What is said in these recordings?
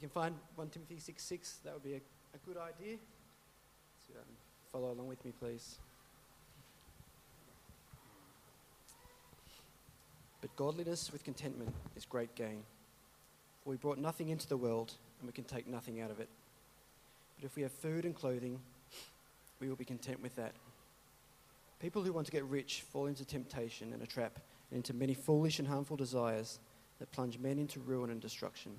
you can find 1 Timothy 6 6, that would be a, a good idea. So, um, follow along with me, please. But godliness with contentment is great gain. For we brought nothing into the world, and we can take nothing out of it. But if we have food and clothing, we will be content with that. People who want to get rich fall into temptation and a trap, and into many foolish and harmful desires that plunge men into ruin and destruction.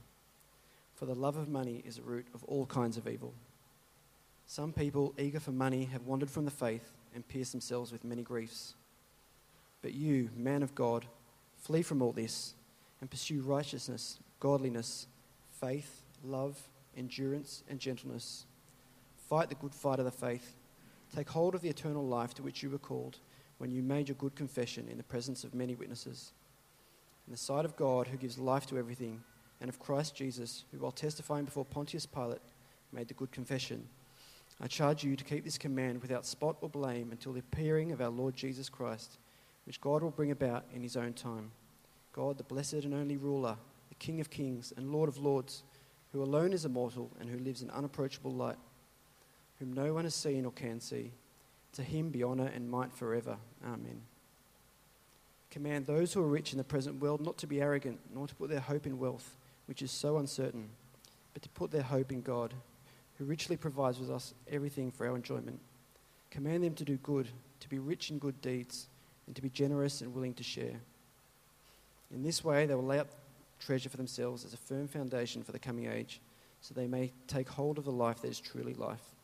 For the love of money is the root of all kinds of evil. Some people, eager for money, have wandered from the faith and pierced themselves with many griefs. But you, man of God, flee from all this and pursue righteousness, godliness, faith, love, endurance, and gentleness. Fight the good fight of the faith. Take hold of the eternal life to which you were called when you made your good confession in the presence of many witnesses. In the sight of God, who gives life to everything, and of Christ Jesus, who, while testifying before Pontius Pilate, made the good confession. I charge you to keep this command without spot or blame until the appearing of our Lord Jesus Christ, which God will bring about in his own time. God, the blessed and only ruler, the King of kings and Lord of lords, who alone is immortal and who lives in unapproachable light, whom no one has seen or can see. To him be honour and might forever. Amen. Command those who are rich in the present world not to be arrogant, nor to put their hope in wealth which is so uncertain, but to put their hope in God, who richly provides with us everything for our enjoyment. Command them to do good, to be rich in good deeds, and to be generous and willing to share. In this way, they will lay up treasure for themselves as a firm foundation for the coming age, so they may take hold of the life that is truly life.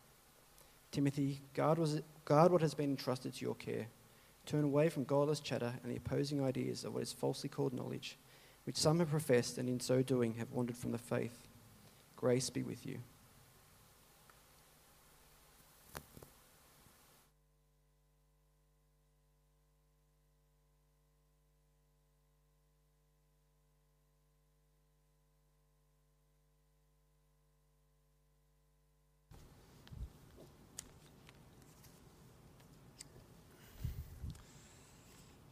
Timothy, guard, was, guard what has been entrusted to your care. Turn away from godless chatter and the opposing ideas of what is falsely called knowledge which some have professed and in so doing have wandered from the faith. Grace be with you.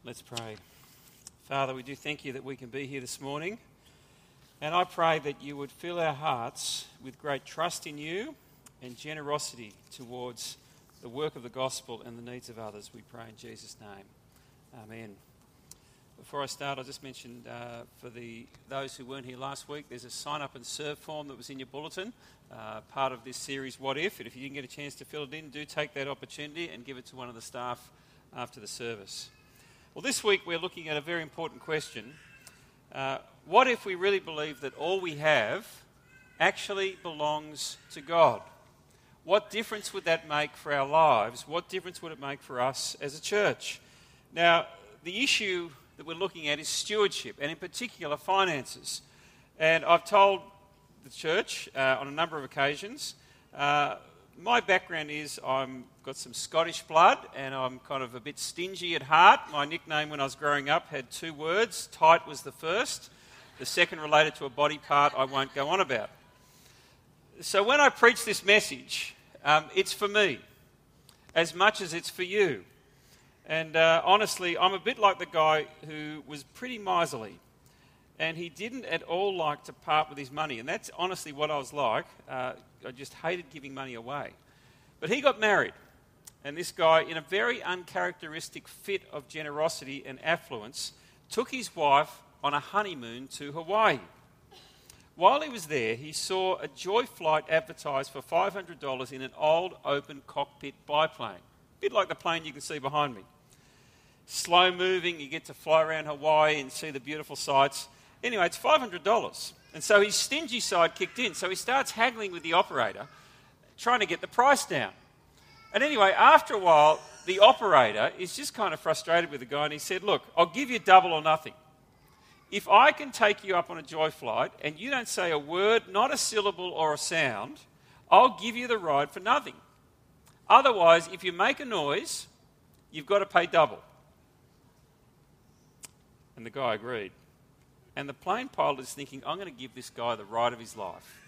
Let's pray. Father, we do thank you that we can be here this morning. And I pray that you would fill our hearts with great trust in you and generosity towards the work of the gospel and the needs of others. We pray in Jesus' name. Amen. Before I start, I'll just mentioned uh, for the, those who weren't here last week, there's a sign up and serve form that was in your bulletin, uh, part of this series, What If? And if you didn't get a chance to fill it in, do take that opportunity and give it to one of the staff after the service. Well, this week we're looking at a very important question. Uh, what if we really believe that all we have actually belongs to God? What difference would that make for our lives? What difference would it make for us as a church? Now, the issue that we're looking at is stewardship, and in particular, finances. And I've told the church uh, on a number of occasions uh, my background is I'm got some Scottish blood and I'm kind of a bit stingy at heart. My nickname when I was growing up had two words. Tight was the first. The second related to a body part I won't go on about. So when I preach this message, um, it's for me as much as it's for you. And uh, honestly, I'm a bit like the guy who was pretty miserly and he didn't at all like to part with his money. And that's honestly what I was like. Uh, I just hated giving money away. But he got married, and this guy, in a very uncharacteristic fit of generosity and affluence, took his wife on a honeymoon to Hawaii. While he was there, he saw a joy flight advertised for $500 in an old open cockpit biplane, a bit like the plane you can see behind me. Slow moving, you get to fly around Hawaii and see the beautiful sights. Anyway, it's $500. And so his stingy side kicked in. So he starts haggling with the operator, trying to get the price down. And anyway, after a while, the operator is just kind of frustrated with the guy and he said, Look, I'll give you double or nothing. If I can take you up on a joy flight and you don't say a word, not a syllable or a sound, I'll give you the ride for nothing. Otherwise, if you make a noise, you've got to pay double. And the guy agreed. And the plane pilot is thinking, I'm going to give this guy the ride of his life.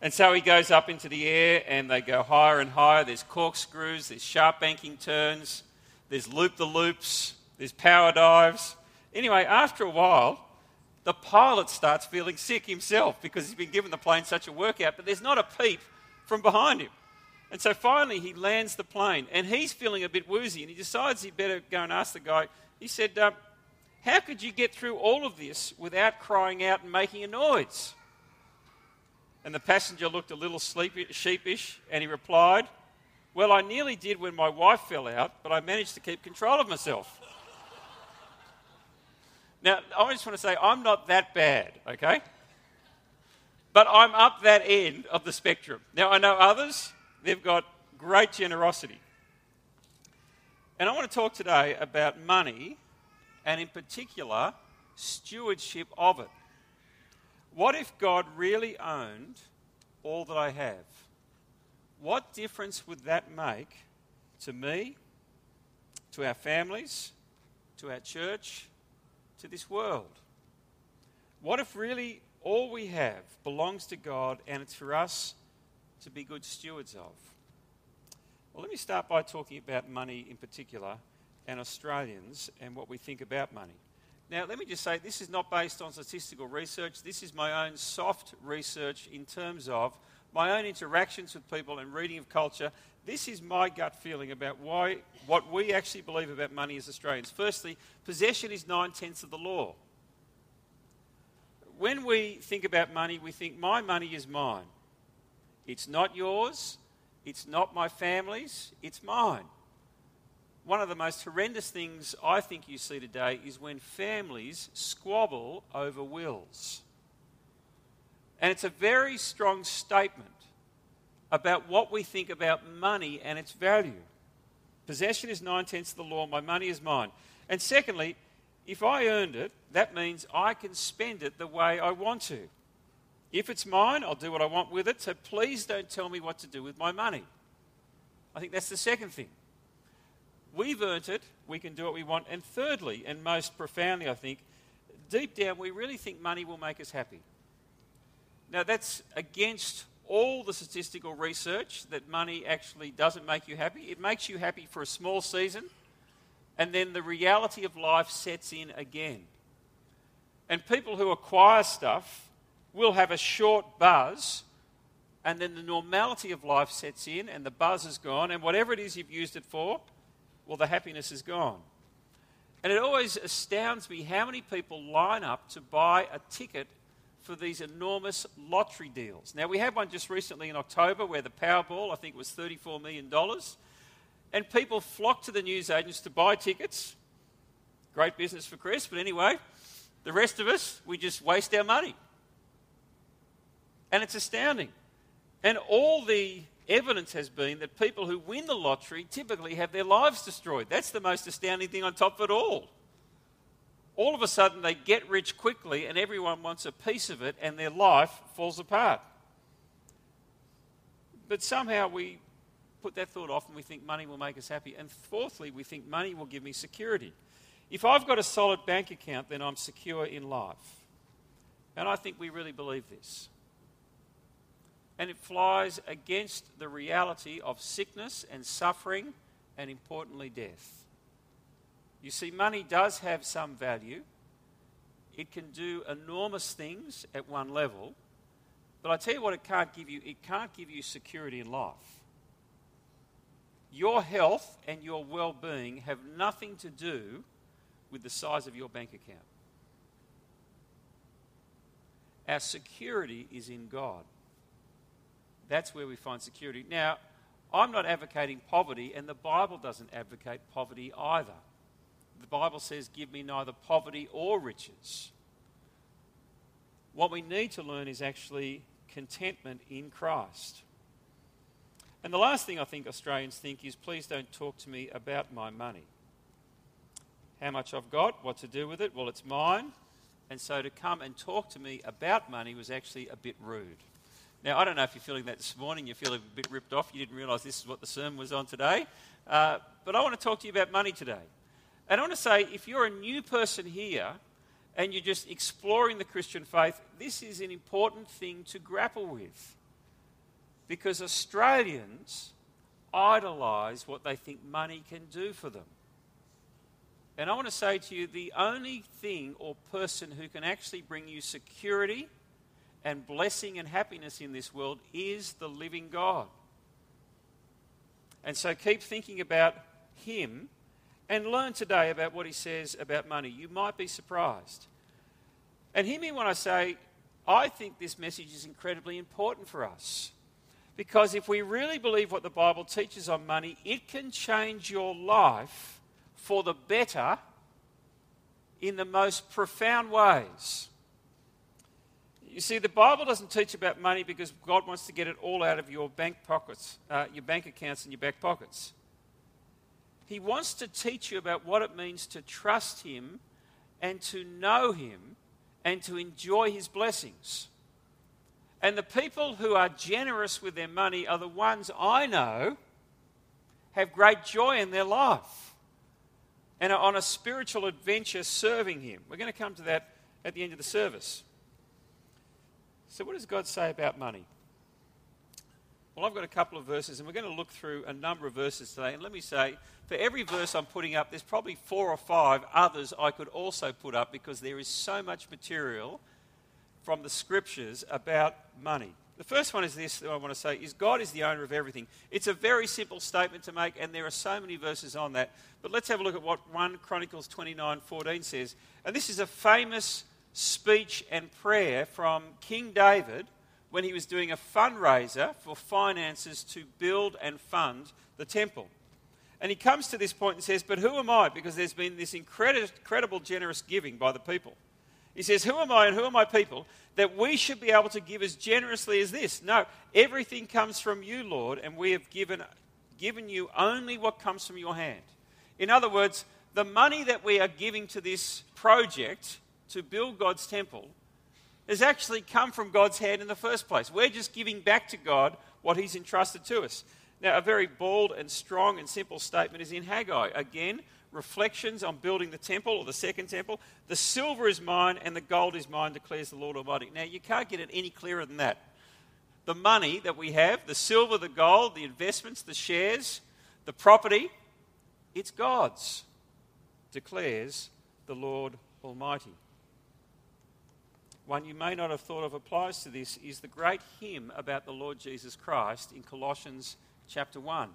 And so he goes up into the air and they go higher and higher. There's corkscrews, there's sharp banking turns, there's loop the loops, there's power dives. Anyway, after a while, The pilot starts feeling sick himself because he's been given the plane such a workout, but there's not a peep from behind him. And so finally he lands the plane and he's feeling a bit woozy and he decides he'd better go and ask the guy. He said, uh, How could you get through all of this without crying out and making a noise? And the passenger looked a little sleepy, sheepish and he replied, Well, I nearly did when my wife fell out, but I managed to keep control of myself. now, I just want to say, I'm not that bad, okay? But I'm up that end of the spectrum. Now, I know others, they've got great generosity. And I want to talk today about money and, in particular, stewardship of it. What if God really owned all that I have? What difference would that make to me, to our families, to our church, to this world? What if really all we have belongs to God and it's for us to be good stewards of? Well, let me start by talking about money in particular and Australians and what we think about money. Now, let me just say this is not based on statistical research. This is my own soft research in terms of my own interactions with people and reading of culture. This is my gut feeling about why, what we actually believe about money as Australians. Firstly, possession is nine tenths of the law. When we think about money, we think my money is mine. It's not yours, it's not my family's, it's mine one of the most horrendous things I think you see today is when families squabble over wills. And it's a very strong statement about what we think about money and its value. Possession is nine tenths of the law, my money is mine. And secondly, if I earned it, that means I can spend it the way I want to. If it's mine, I'll do what I want with it, so please don't tell me what to do with my money. I think that's the second thing. We've earned it, we can do what we want. And thirdly, and most profoundly, I think, deep down, we really think money will make us happy. Now, that's against all the statistical research that money actually doesn't make you happy. It makes you happy for a small season, and then the reality of life sets in again. And people who acquire stuff will have a short buzz, and then the normality of life sets in, and the buzz is gone, and whatever it is you've used it for, well, the happiness is gone. And it always astounds me how many people line up to buy a ticket for these enormous lottery deals. Now, we had one just recently in October where the Powerball, I think, was $34 million. And people flocked to the newsagents to buy tickets. Great business for Chris, but anyway, the rest of us, we just waste our money. And it's astounding. And all the evidence has been that people who win the lottery typically have their lives destroyed. That's the most astounding thing on top of it all. All of a sudden, they get rich quickly, and everyone wants a piece of it, and their life falls apart. But somehow we put that thought off and we think money will make us happy. And fourthly, we think money will give me security. If I've got a solid bank account, then I'm secure in life. And I think we really believe this and it flies against the reality of sickness and suffering and, importantly, death. You see, money does have some value. It can do enormous things at one level, but I tell you what, it can't give you. It can't give you security in life. Your health and your well being have nothing to do with the size of your bank account. Our security is in God. That's where we find security. Now, I'm not advocating poverty, and the Bible doesn't advocate poverty either. The Bible says, Give me neither poverty or riches. What we need to learn is actually contentment in Christ. And the last thing I think Australians think is please don't talk to me about my money. How much I've got, what to do with it, well, it's mine. And so to come and talk to me about money was actually a bit rude. Now, I don't know if you're feeling that this morning, you're feeling a bit ripped off, you didn't realise this is what the sermon was on today. Uh, but I want to talk to you about money today. And I want to say if you're a new person here and you're just exploring the Christian faith, this is an important thing to grapple with. Because Australians idolise what they think money can do for them. And I want to say to you the only thing or person who can actually bring you security and blessing and happiness in this world is the living God. And so keep thinking about Him and learn today about what He says about money. You might be surprised. And hear me when I say, I think this message is incredibly important for us. Because if we really believe what the Bible teaches on money, it can change your life for the better in the most profound ways. You see, the Bible doesn't teach about money because God wants to get it all out of your bank pockets, uh, your bank accounts and your back pockets. He wants to teach you about what it means to trust Him and to know Him and to enjoy His blessings. And the people who are generous with their money are the ones I know have great joy in their life and are on a spiritual adventure serving Him. We're going to come to that at the end of the service. So, what does God say about money? Well, I've got a couple of verses, and we're going to look through a number of verses today. And let me say, for every verse I'm putting up, there's probably four or five others I could also put up because there is so much material from the scriptures about money. The first one is this that I want to say is God is the owner of everything. It's a very simple statement to make, and there are so many verses on that. But let's have a look at what 1 Chronicles 29 14 says. And this is a famous speech and prayer from King David when he was doing a fundraiser for finances to build and fund the temple. And he comes to this point and says, But who am I? Because there's been this incredible generous giving by the people. He says, Who am I and who are my people that we should be able to give as generously as this? No, everything comes from you, Lord, and we have given, given you only what comes from your hand. In other words, the money that we are giving to this project to build God's temple has actually come from God's hand in the first place. We're just giving back to God what He's entrusted to us. Now, a very bold and strong and simple statement is in Haggai. Again, reflections on building the temple or the second temple. The silver is mine and the gold is mine, declares the Lord Almighty. Now, you can't get it any clearer than that. The money that we have, the silver, the gold, the investments, the shares, the property, it's God's, declares the Lord Almighty. One you may not have thought of applies to this is the great hymn about the Lord Jesus Christ in Colossians chapter 1.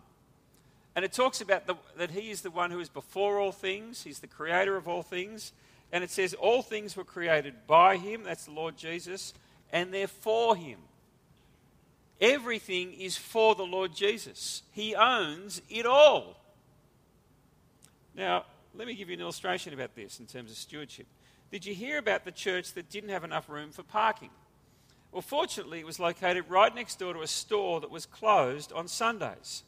And it talks about the, that he is the one who is before all things, he's the creator of all things. And it says, All things were created by him, that's the Lord Jesus, and they're for him. Everything is for the Lord Jesus. He owns it all. Now, let me give you an illustration about this in terms of stewardship. Did you hear about the church that didn't have enough room for parking? Well, fortunately, it was located right next door to a store that was closed on Sundays.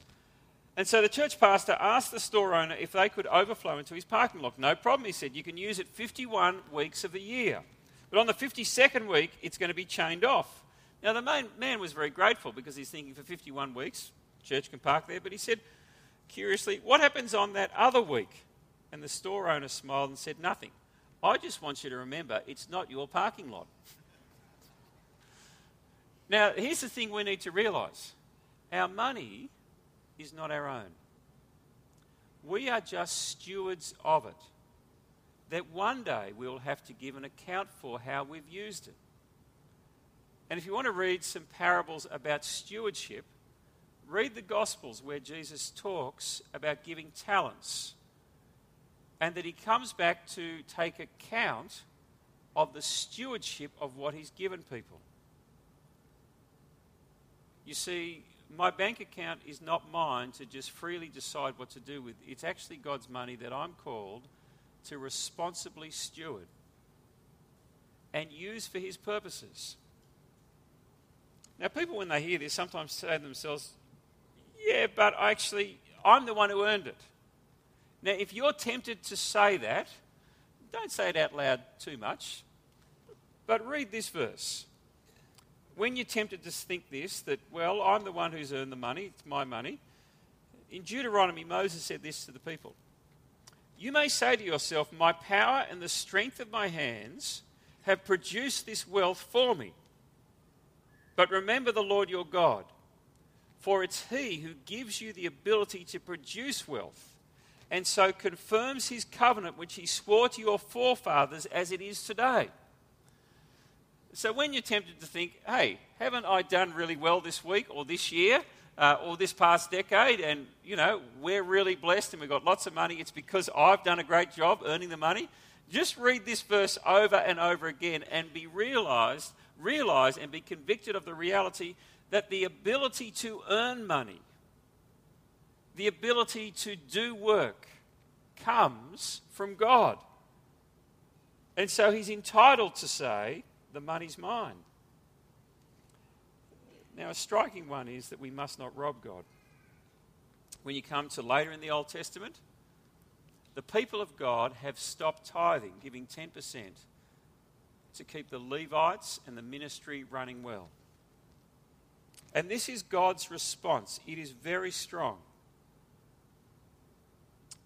And so the church pastor asked the store owner if they could overflow into his parking lot. No problem, he said. You can use it 51 weeks of the year. But on the 52nd week, it's going to be chained off. Now, the main, man was very grateful because he's thinking for 51 weeks, church can park there. But he said, curiously, what happens on that other week? And the store owner smiled and said, nothing. I just want you to remember it's not your parking lot. now, here's the thing we need to realize our money is not our own. We are just stewards of it. That one day we'll have to give an account for how we've used it. And if you want to read some parables about stewardship, read the Gospels where Jesus talks about giving talents and that he comes back to take account of the stewardship of what he's given people. You see, my bank account is not mine to just freely decide what to do with. It's actually God's money that I'm called to responsibly steward and use for His purposes. Now, people, when they hear this, sometimes say to themselves, Yeah, but actually, I'm the one who earned it. Now, if you're tempted to say that, don't say it out loud too much, but read this verse when you're tempted to think this, that, well, I'm the one who's earned the money, it's my money, in Deuteronomy, Moses said this to the people You may say to yourself, My power and the strength of my hands have produced this wealth for me. But remember the Lord your God, for it's He who gives you the ability to produce wealth and so confirms his covenant which he swore to your forefathers as it is today. So when you're tempted to think, hey, haven't I done really well this week or this year uh, or this past decade? And, you know, we're really blessed and we've got lots of money. It's because I've done a great job earning the money. Just read this verse over and over again and be realized, realize and be convicted of the reality that the ability to earn money, the ability to do work, comes from God. And so he's entitled to say, the money's mine. Now, a striking one is that we must not rob God. When you come to later in the Old Testament, the people of God have stopped tithing, giving 10% to keep the Levites and the ministry running well. And this is God's response. It is very strong.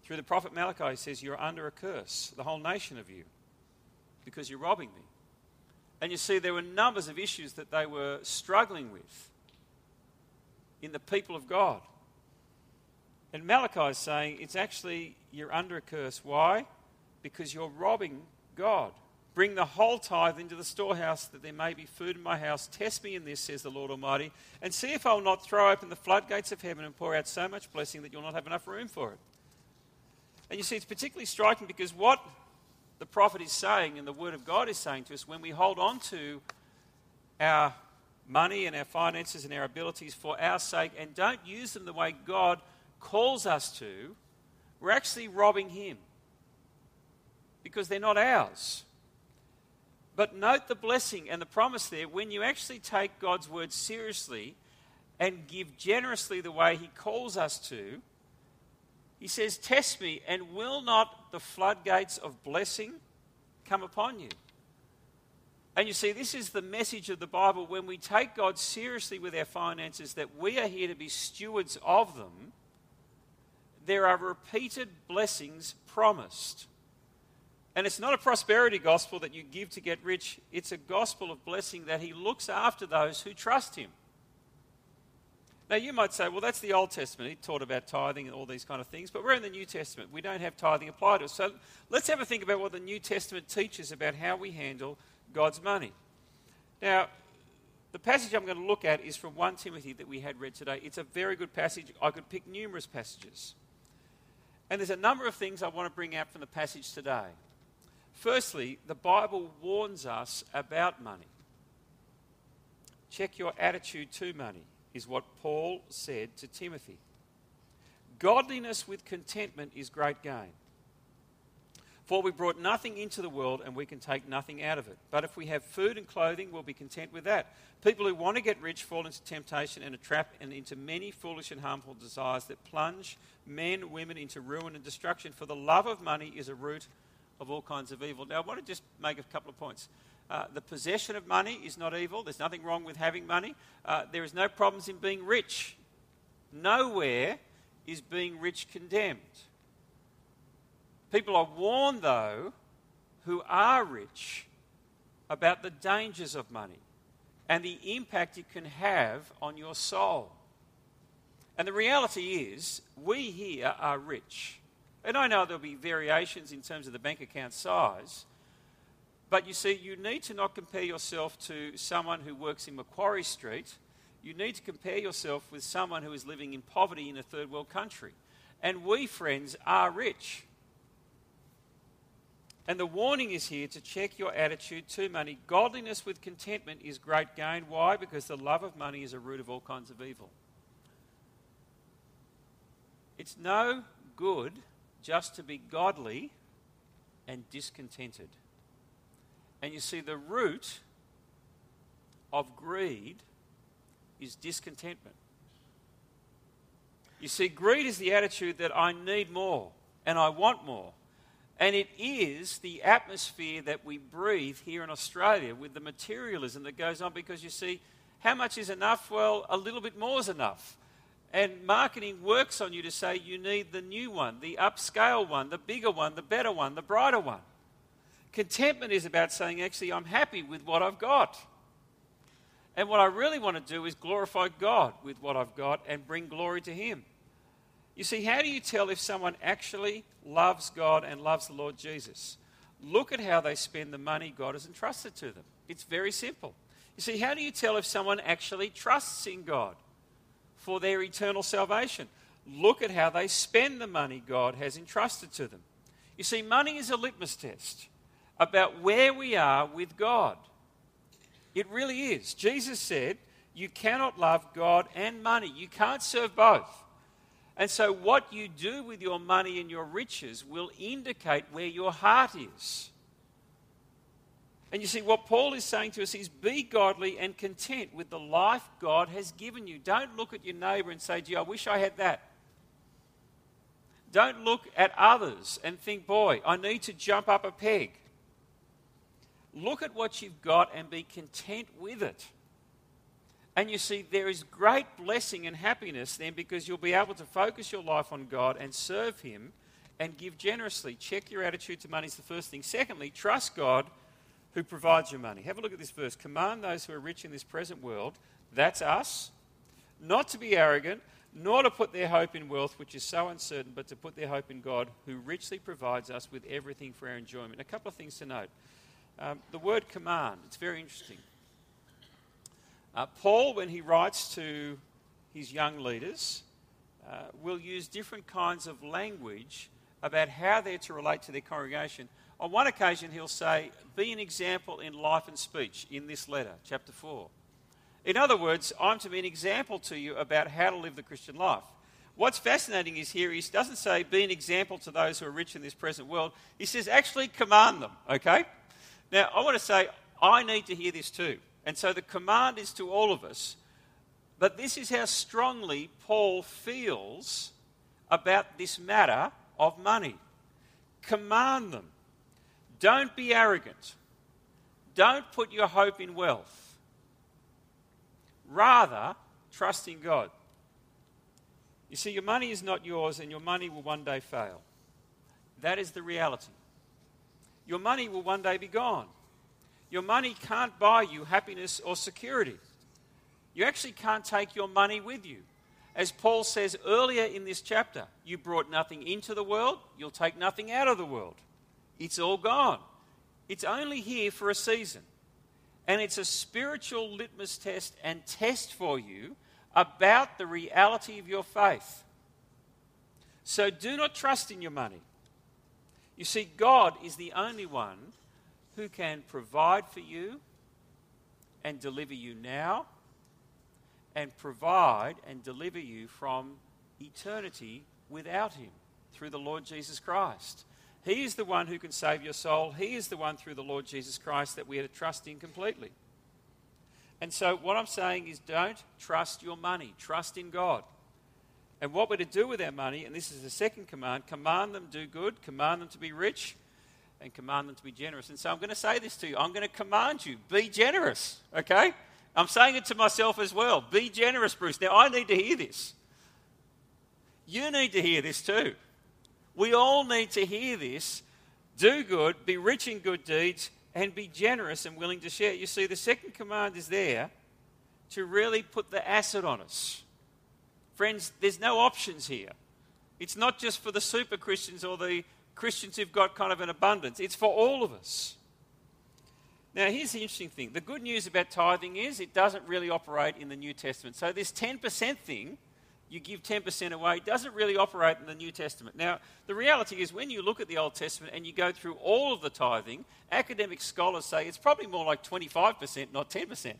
Through the prophet Malachi, he says, You're under a curse, the whole nation of you, because you're robbing me. And you see, there were numbers of issues that they were struggling with in the people of God. And Malachi is saying it's actually you're under a curse. Why? Because you're robbing God. Bring the whole tithe into the storehouse that there may be food in my house. Test me in this, says the Lord Almighty, and see if I will not throw open the floodgates of heaven and pour out so much blessing that you'll not have enough room for it. And you see, it's particularly striking because what the prophet is saying and the word of God is saying to us when we hold on to our money and our finances and our abilities for our sake and don't use them the way God calls us to, we're actually robbing Him because they're not ours. But note the blessing and the promise there when you actually take God's word seriously and give generously the way He calls us to. He says, Test me, and will not the floodgates of blessing come upon you? And you see, this is the message of the Bible. When we take God seriously with our finances, that we are here to be stewards of them, there are repeated blessings promised. And it's not a prosperity gospel that you give to get rich, it's a gospel of blessing that He looks after those who trust Him. Now, you might say, well, that's the Old Testament. He taught about tithing and all these kind of things, but we're in the New Testament. We don't have tithing applied to us. So let's have a think about what the New Testament teaches about how we handle God's money. Now, the passage I'm going to look at is from 1 Timothy that we had read today. It's a very good passage. I could pick numerous passages. And there's a number of things I want to bring out from the passage today. Firstly, the Bible warns us about money. Check your attitude to money is what Paul said to Timothy. Godliness with contentment is great gain. For we brought nothing into the world and we can take nothing out of it. But if we have food and clothing, we'll be content with that. People who want to get rich fall into temptation and a trap and into many foolish and harmful desires that plunge men, women into ruin and destruction. For the love of money is a root of all kinds of evil. Now, I want to just make a couple of points. Uh, the possession of money is not evil. There's nothing wrong with having money. Uh, there is no problems in being rich. Nowhere is being rich condemned. People are warned, though, who are rich about the dangers of money and the impact it can have on your soul. And the reality is, we here are rich. And I know there'll be variations in terms of the bank account size, but you see, you need to not compare yourself to someone who works in Macquarie Street. You need to compare yourself with someone who is living in poverty in a third world country. And we, friends, are rich. And the warning is here to check your attitude to money. Godliness with contentment is great gain. Why? Because the love of money is a root of all kinds of evil. It's no good just to be godly and discontented. And you see, the root of greed is discontentment. You see, greed is the attitude that I need more and I want more. And it is the atmosphere that we breathe here in Australia with the materialism that goes on because you see, how much is enough? Well, a little bit more is enough. And marketing works on you to say you need the new one, the upscale one, the bigger one, the better one, the brighter one. Contentment is about saying, actually, I'm happy with what I've got. And what I really want to do is glorify God with what I've got and bring glory to Him. You see, how do you tell if someone actually loves God and loves the Lord Jesus? Look at how they spend the money God has entrusted to them. It's very simple. You see, how do you tell if someone actually trusts in God for their eternal salvation? Look at how they spend the money God has entrusted to them. You see, money is a litmus test about where we are with God. It really is. Jesus said, You cannot love God and money, you can't serve both. And so, what you do with your money and your riches will indicate where your heart is. And you see, what Paul is saying to us is be godly and content with the life God has given you. Don't look at your neighbor and say, gee, I wish I had that. Don't look at others and think, boy, I need to jump up a peg. Look at what you've got and be content with it. And you see, there is great blessing and happiness then because you'll be able to focus your life on God and serve Him and give generously. Check your attitude to money is the first thing. Secondly, trust God who provides your money. Have a look at this verse. Command those who are rich in this present world, that's us, not to be arrogant, nor to put their hope in wealth, which is so uncertain, but to put their hope in God, who richly provides us with everything for our enjoyment. A couple of things to note. Um, the word command, it's very interesting. Uh, Paul, when he writes to his young leaders, uh, will use different kinds of language about how they're to relate to their congregation. On one occasion, he'll say, Be an example in life and speech in this letter, chapter 4. In other words, I'm to be an example to you about how to live the Christian life. What's fascinating is here, he doesn't say, Be an example to those who are rich in this present world. He says, Actually, command them, okay? Now, I want to say, I need to hear this too. And so the command is to all of us. But this is how strongly Paul feels about this matter of money. Command them. Don't be arrogant. Don't put your hope in wealth. Rather, trust in God. You see, your money is not yours and your money will one day fail. That is the reality. Your money will one day be gone. Your money can't buy you happiness or security. You actually can't take your money with you. As Paul says earlier in this chapter, you brought nothing into the world, you'll take nothing out of the world. It's all gone. It's only here for a season. And it's a spiritual litmus test and test for you about the reality of your faith. So do not trust in your money. You see, God is the only one who can provide for you and deliver you now and provide and deliver you from eternity without Him through the Lord Jesus Christ. He is the one who can save your soul. He is the one through the Lord Jesus Christ that we are to trust in completely. And so, what I'm saying is don't trust your money, trust in God. And what we're to do with our money, and this is the second command command them do good, command them to be rich, and command them to be generous. And so I'm going to say this to you I'm going to command you be generous, okay? I'm saying it to myself as well. Be generous, Bruce. Now, I need to hear this. You need to hear this too. We all need to hear this. Do good, be rich in good deeds, and be generous and willing to share. You see, the second command is there to really put the acid on us. Friends, there's no options here. It's not just for the super Christians or the Christians who've got kind of an abundance, it's for all of us. Now, here's the interesting thing the good news about tithing is it doesn't really operate in the New Testament. So, this 10% thing you give 10% away doesn't really operate in the New Testament. Now, the reality is when you look at the Old Testament and you go through all of the tithing, academic scholars say it's probably more like 25%, not 10%.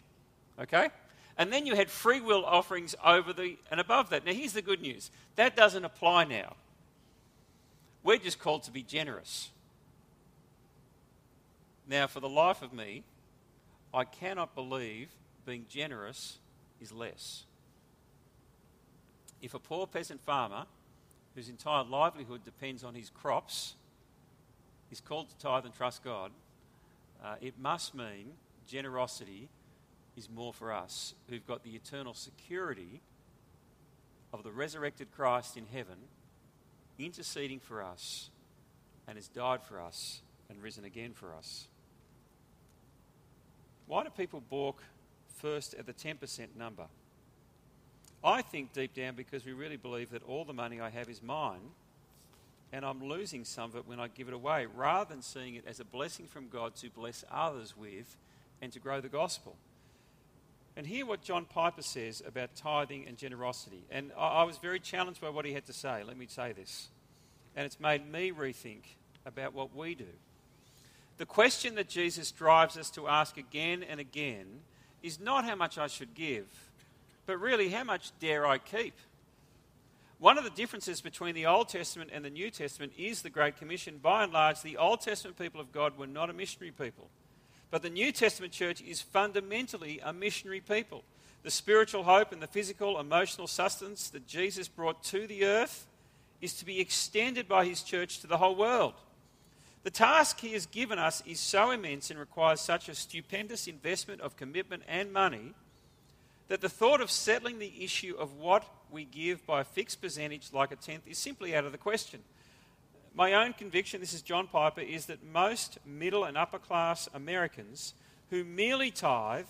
Okay? And then you had free will offerings over the and above that. Now, here's the good news that doesn't apply now. We're just called to be generous. Now, for the life of me, I cannot believe being generous is less. If a poor peasant farmer whose entire livelihood depends on his crops is called to tithe and trust God, uh, it must mean generosity is more for us who've got the eternal security of the resurrected Christ in heaven interceding for us and has died for us and risen again for us. Why do people balk first at the 10% number? I think deep down because we really believe that all the money I have is mine and I'm losing some of it when I give it away, rather than seeing it as a blessing from God to bless others with and to grow the gospel. And hear what John Piper says about tithing and generosity. And I, I was very challenged by what he had to say. Let me say this. And it's made me rethink about what we do. The question that Jesus drives us to ask again and again is not how much I should give, but really how much dare I keep? One of the differences between the Old Testament and the New Testament is the Great Commission. By and large, the Old Testament people of God were not a missionary people. But the New Testament church is fundamentally a missionary people. The spiritual hope and the physical, emotional sustenance that Jesus brought to the earth is to be extended by his church to the whole world. The task he has given us is so immense and requires such a stupendous investment of commitment and money that the thought of settling the issue of what we give by a fixed percentage like a tenth is simply out of the question. My own conviction, this is John Piper, is that most middle and upper class Americans who merely tithe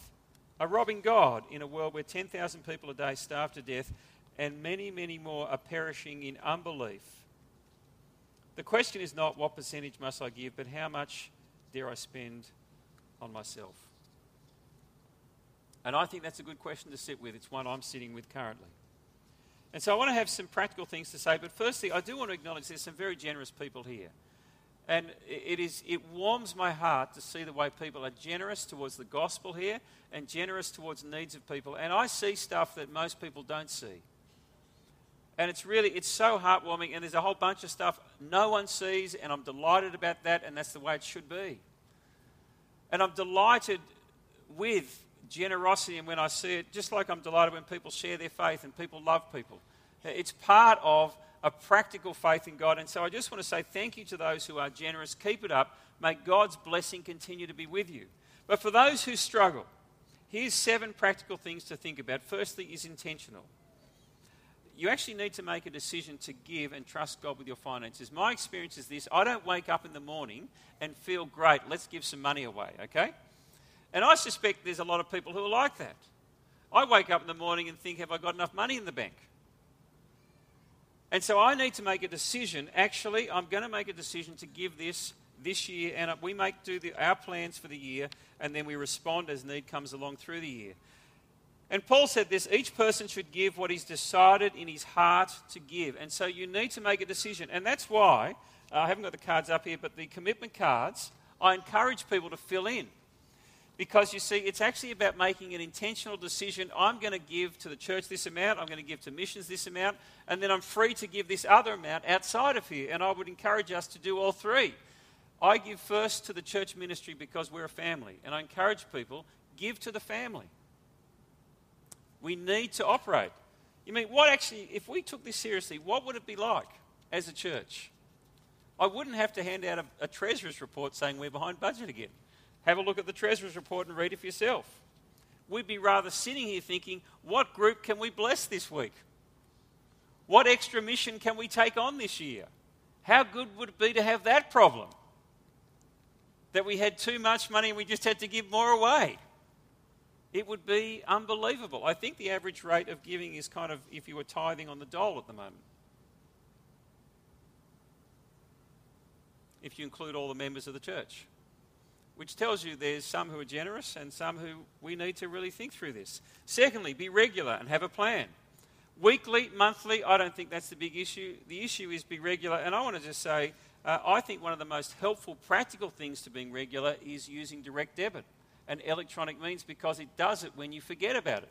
are robbing God in a world where 10,000 people a day starve to death and many, many more are perishing in unbelief. The question is not what percentage must I give, but how much dare I spend on myself? And I think that's a good question to sit with. It's one I'm sitting with currently. And so I want to have some practical things to say, but firstly, I do want to acknowledge there's some very generous people here. And it, is, it warms my heart to see the way people are generous towards the gospel here and generous towards needs of people. And I see stuff that most people don't see. And it's really, it's so heartwarming. And there's a whole bunch of stuff no one sees, and I'm delighted about that, and that's the way it should be. And I'm delighted with generosity and when I see it, just like I'm delighted when people share their faith and people love people. It's part of a practical faith in God. And so I just want to say thank you to those who are generous. Keep it up. May God's blessing continue to be with you. But for those who struggle, here's seven practical things to think about. Firstly, is intentional. You actually need to make a decision to give and trust God with your finances. My experience is this I don't wake up in the morning and feel great, let's give some money away, okay? And I suspect there's a lot of people who are like that. I wake up in the morning and think, have I got enough money in the bank? And so I need to make a decision. Actually, I'm going to make a decision to give this this year, and we make do the, our plans for the year, and then we respond as need comes along through the year. And Paul said this each person should give what he's decided in his heart to give. And so you need to make a decision. And that's why, uh, I haven't got the cards up here, but the commitment cards, I encourage people to fill in. Because you see, it's actually about making an intentional decision. I'm going to give to the church this amount, I'm going to give to missions this amount, and then I'm free to give this other amount outside of here. And I would encourage us to do all three. I give first to the church ministry because we're a family, and I encourage people give to the family. We need to operate. You mean, what actually, if we took this seriously, what would it be like as a church? I wouldn't have to hand out a, a treasurer's report saying we're behind budget again. Have a look at the Treasurer's report and read it for yourself. We'd be rather sitting here thinking, what group can we bless this week? What extra mission can we take on this year? How good would it be to have that problem? That we had too much money and we just had to give more away. It would be unbelievable. I think the average rate of giving is kind of if you were tithing on the dole at the moment. If you include all the members of the church which tells you there's some who are generous and some who we need to really think through this. Secondly, be regular and have a plan. Weekly, monthly, I don't think that's the big issue. The issue is be regular. And I want to just say, uh, I think one of the most helpful practical things to being regular is using direct debit and electronic means because it does it when you forget about it.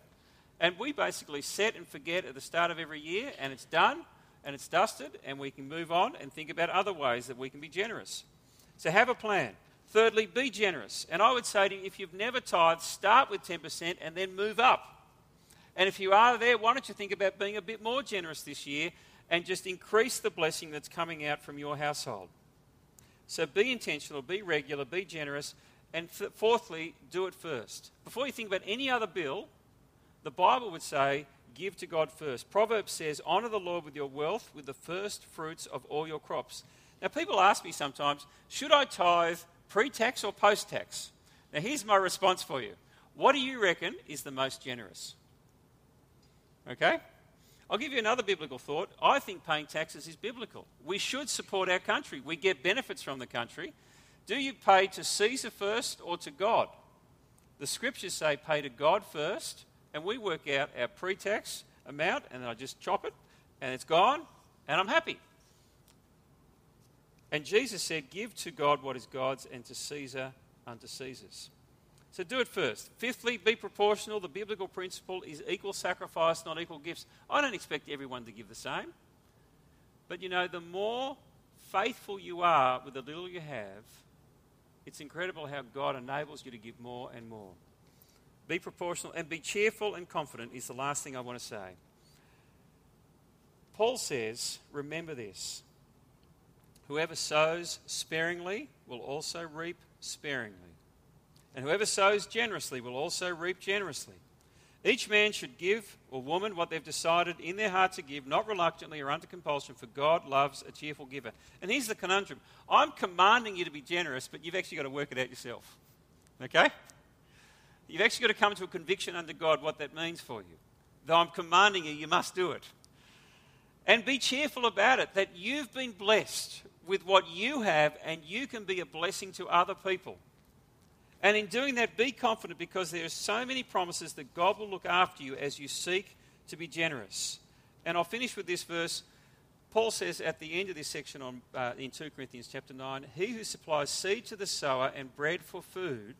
And we basically set and forget at the start of every year, and it's done and it's dusted, and we can move on and think about other ways that we can be generous. So have a plan. Thirdly, be generous. And I would say to you, if you've never tithed, start with 10% and then move up. And if you are there, why don't you think about being a bit more generous this year and just increase the blessing that's coming out from your household? So be intentional, be regular, be generous, and fourthly, do it first. Before you think about any other bill, the Bible would say, give to God first. Proverbs says, honor the Lord with your wealth, with the first fruits of all your crops. Now, people ask me sometimes, should I tithe pre tax or post tax? Now, here's my response for you. What do you reckon is the most generous? Okay? I'll give you another biblical thought. I think paying taxes is biblical. We should support our country. We get benefits from the country. Do you pay to Caesar first or to God? The scriptures say pay to God first, and we work out our pre tax amount, and I just chop it, and it's gone, and I'm happy. And Jesus said, Give to God what is God's, and to Caesar unto Caesar's. So do it first. Fifthly, be proportional. The biblical principle is equal sacrifice, not equal gifts. I don't expect everyone to give the same. But you know, the more faithful you are with the little you have, it's incredible how God enables you to give more and more. Be proportional and be cheerful and confident is the last thing I want to say. Paul says, remember this whoever sows sparingly will also reap sparingly. And whoever sows generously will also reap generously. Each man should give, or woman, what they've decided in their heart to give, not reluctantly or under compulsion, for God loves a cheerful giver. And here's the conundrum I'm commanding you to be generous, but you've actually got to work it out yourself. Okay? You've actually got to come to a conviction under God what that means for you. Though I'm commanding you, you must do it. And be cheerful about it that you've been blessed with what you have and you can be a blessing to other people. And in doing that, be confident because there are so many promises that God will look after you as you seek to be generous. And I'll finish with this verse. Paul says at the end of this section on, uh, in 2 Corinthians chapter 9 He who supplies seed to the sower and bread for food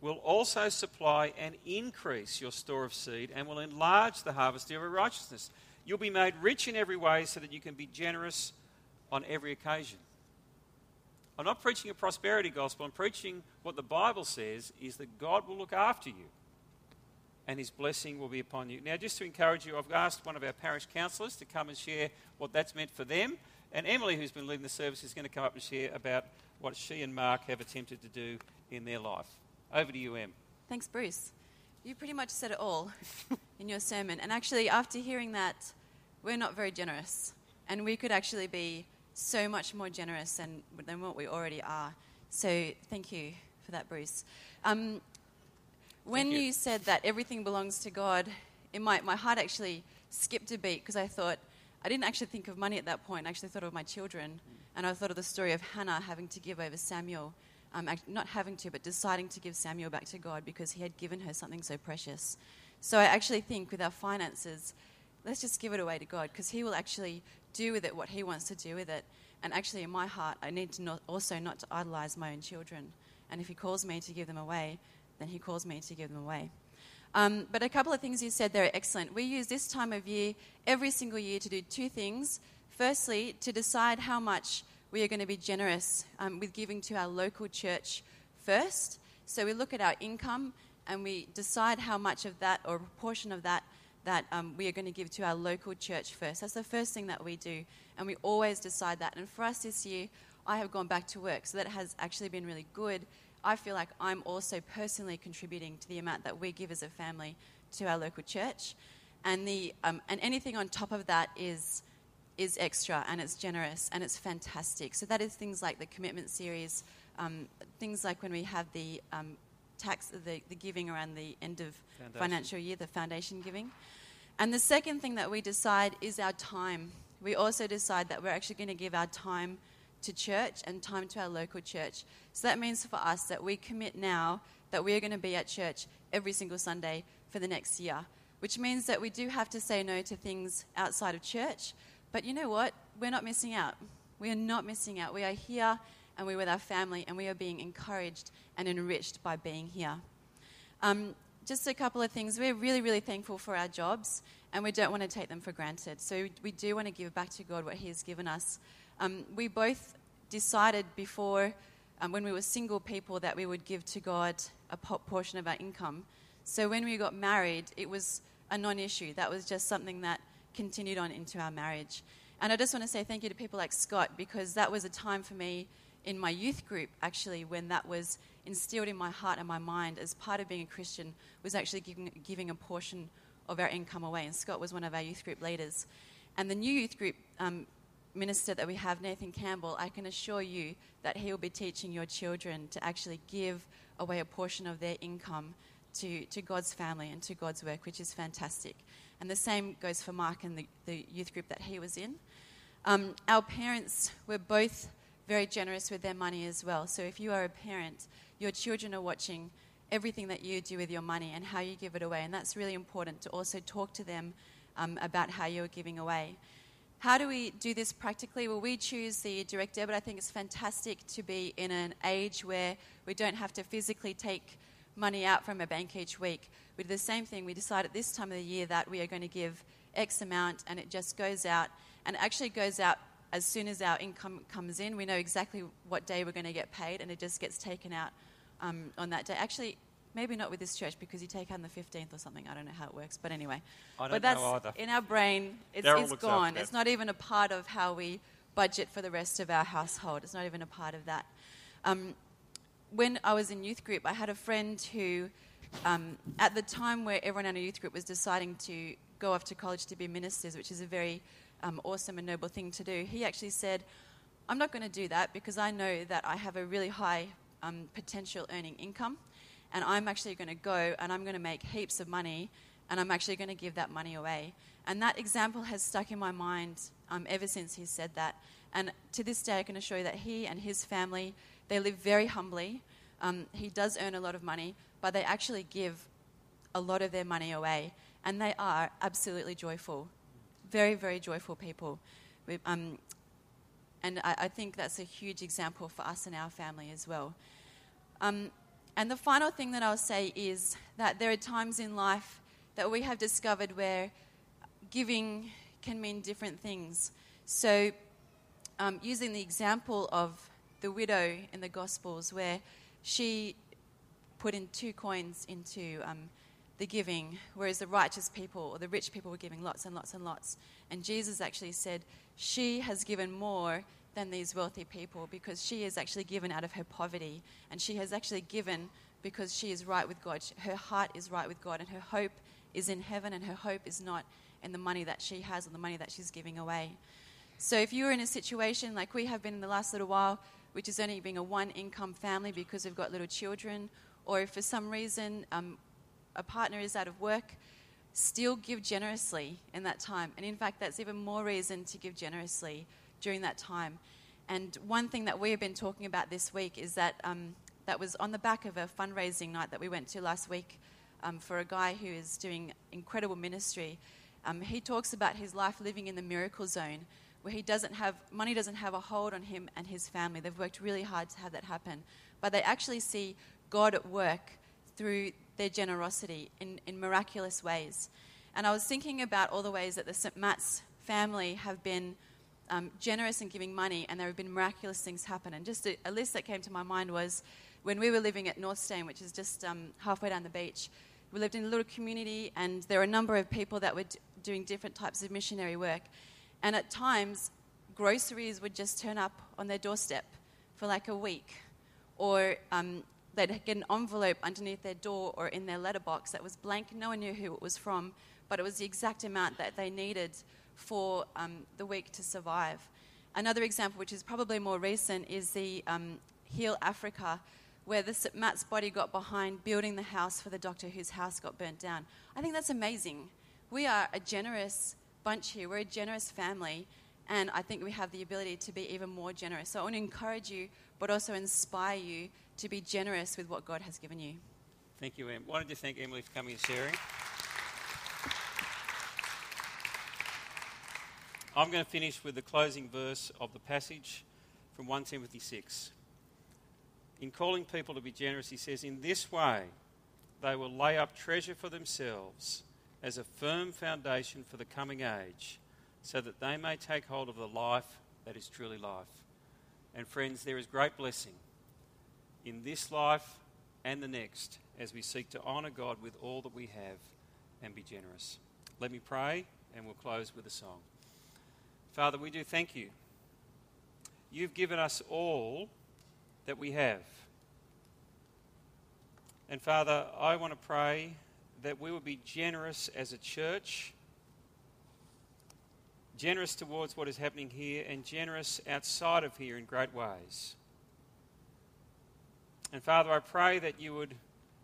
will also supply and increase your store of seed and will enlarge the harvest of your righteousness. You'll be made rich in every way so that you can be generous on every occasion. I'm not preaching a prosperity gospel. I'm preaching what the Bible says is that God will look after you and his blessing will be upon you. Now, just to encourage you, I've asked one of our parish counsellors to come and share what that's meant for them. And Emily, who's been leading the service, is going to come up and share about what she and Mark have attempted to do in their life. Over to you, Em. Thanks, Bruce. You pretty much said it all in your sermon. And actually, after hearing that, we're not very generous. And we could actually be so much more generous than, than what we already are. So thank you for that, Bruce. Um, when you. you. said that everything belongs to God, in my, my heart actually skipped a beat because I thought, I didn't actually think of money at that point. I actually thought of my children. And I thought of the story of Hannah having to give over Samuel. Um, not having to, but deciding to give Samuel back to God because he had given her something so precious. So I actually think with our finances, let's just give it away to God because He will actually do with it what He wants to do with it. And actually, in my heart, I need to not, also not to idolize my own children. And if He calls me to give them away, then He calls me to give them away. Um, but a couple of things you said there are excellent. We use this time of year every single year to do two things. Firstly, to decide how much we are going to be generous um, with giving to our local church first. So we look at our income and we decide how much of that or a proportion of that that um, we are going to give to our local church first. That's the first thing that we do, and we always decide that. And for us this year, I have gone back to work, so that has actually been really good. I feel like I'm also personally contributing to the amount that we give as a family to our local church, and the um, and anything on top of that is is extra and it's generous and it's fantastic. So that is things like the commitment series, um, things like when we have the um, tax the, the giving around the end of foundation. financial year, the foundation giving. And the second thing that we decide is our time. We also decide that we're actually going to give our time to church and time to our local church. So that means for us that we commit now that we are going to be at church every single Sunday for the next year, which means that we do have to say no to things outside of church. But you know what? We're not missing out. We are not missing out. We are here and we're with our family and we are being encouraged and enriched by being here. Um, just a couple of things. We're really, really thankful for our jobs, and we don't want to take them for granted. So we do want to give back to God what He has given us. Um, we both decided before, um, when we were single people, that we would give to God a portion of our income. So when we got married, it was a non issue. That was just something that continued on into our marriage. And I just want to say thank you to people like Scott because that was a time for me in my youth group, actually, when that was instilled in my heart and my mind as part of being a Christian, was actually giving, giving a portion of our income away. And Scott was one of our youth group leaders. And the new youth group um, minister that we have, Nathan Campbell, I can assure you that he will be teaching your children to actually give away a portion of their income to, to God's family and to God's work, which is fantastic. And the same goes for Mark and the, the youth group that he was in. Um, our parents were both very generous with their money as well. So if you are a parent, your children are watching everything that you do with your money and how you give it away. And that's really important to also talk to them um, about how you're giving away. How do we do this practically? Well, we choose the direct debit. I think it's fantastic to be in an age where we don't have to physically take money out from a bank each week. We do the same thing. We decide at this time of the year that we are going to give X amount and it just goes out and actually goes out as soon as our income comes in. We know exactly what day we're going to get paid and it just gets taken out um, on that day. Actually, maybe not with this church because you take on the 15th or something. I don't know how it works, but anyway. I don't but that's know either. in our brain. It's, it's gone. It's not even a part of how we budget for the rest of our household. It's not even a part of that. Um, when I was in youth group, I had a friend who, um, at the time where everyone in our youth group was deciding to go off to college to be ministers, which is a very um, awesome and noble thing to do, he actually said, I'm not going to do that because I know that I have a really high um, potential earning income, and I'm actually going to go and I'm going to make heaps of money, and I'm actually going to give that money away. And that example has stuck in my mind um, ever since he said that. And to this day, I can assure you that he and his family they live very humbly. Um, he does earn a lot of money, but they actually give a lot of their money away, and they are absolutely joyful, very very joyful people. We, um, and I, I think that's a huge example for us and our family as well. Um, and the final thing that I'll say is that there are times in life that we have discovered where giving can mean different things. So, um, using the example of the widow in the Gospels, where she put in two coins into um, the giving, whereas the righteous people or the rich people were giving lots and lots and lots. And Jesus actually said, She has given more than these wealthy people because she has actually given out of her poverty. And she has actually given because she is right with God. Her heart is right with God, and her hope is in heaven, and her hope is not in the money that she has or the money that she's giving away. So if you're in a situation like we have been in the last little while, which is only being a one income family because we've got little children, or if for some reason um, a partner is out of work, still give generously in that time. And in fact, that's even more reason to give generously during that time. And one thing that we have been talking about this week is that um, that was on the back of a fundraising night that we went to last week um, for a guy who is doing incredible ministry. Um, he talks about his life living in the miracle zone, where he doesn't have money doesn't have a hold on him and his family. They've worked really hard to have that happen, but they actually see God at work through their generosity in, in miraculous ways. And I was thinking about all the ways that the St. Matt's family have been um, generous in giving money, and there have been miraculous things happen. And just a, a list that came to my mind was when we were living at North Steyne, which is just um, halfway down the beach. We lived in a little community, and there were a number of people that were d- doing different types of missionary work. And at times, groceries would just turn up on their doorstep for like a week, or um, they'd get an envelope underneath their door or in their letterbox that was blank. No one knew who it was from, but it was the exact amount that they needed for um, the week to survive. Another example, which is probably more recent, is the um, Heal Africa, where the Matt's body got behind building the house for the doctor whose house got burnt down. I think that's amazing. We are a generous bunch here, we're a generous family, and I think we have the ability to be even more generous. So I want to encourage you, but also inspire you to be generous with what God has given you. Thank you, Em. Why don't you thank Emily for coming and sharing? I'm going to finish with the closing verse of the passage from 1 Timothy 6. In calling people to be generous, he says, In this way they will lay up treasure for themselves as a firm foundation for the coming age, so that they may take hold of the life that is truly life. And friends, there is great blessing in this life and the next as we seek to honour God with all that we have and be generous. Let me pray and we'll close with a song. Father, we do thank you. You've given us all that we have. And Father, I want to pray that we will be generous as a church, generous towards what is happening here, and generous outside of here in great ways. And Father, I pray that you would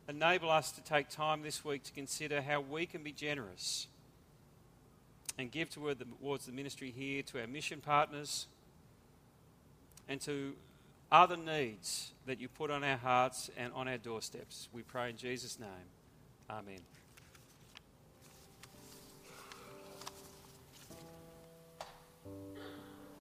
enable us to take time this week to consider how we can be generous and give towards the ministry here, to our mission partners, and to other needs that you put on our hearts and on our doorsteps. We pray in Jesus' name. Amen.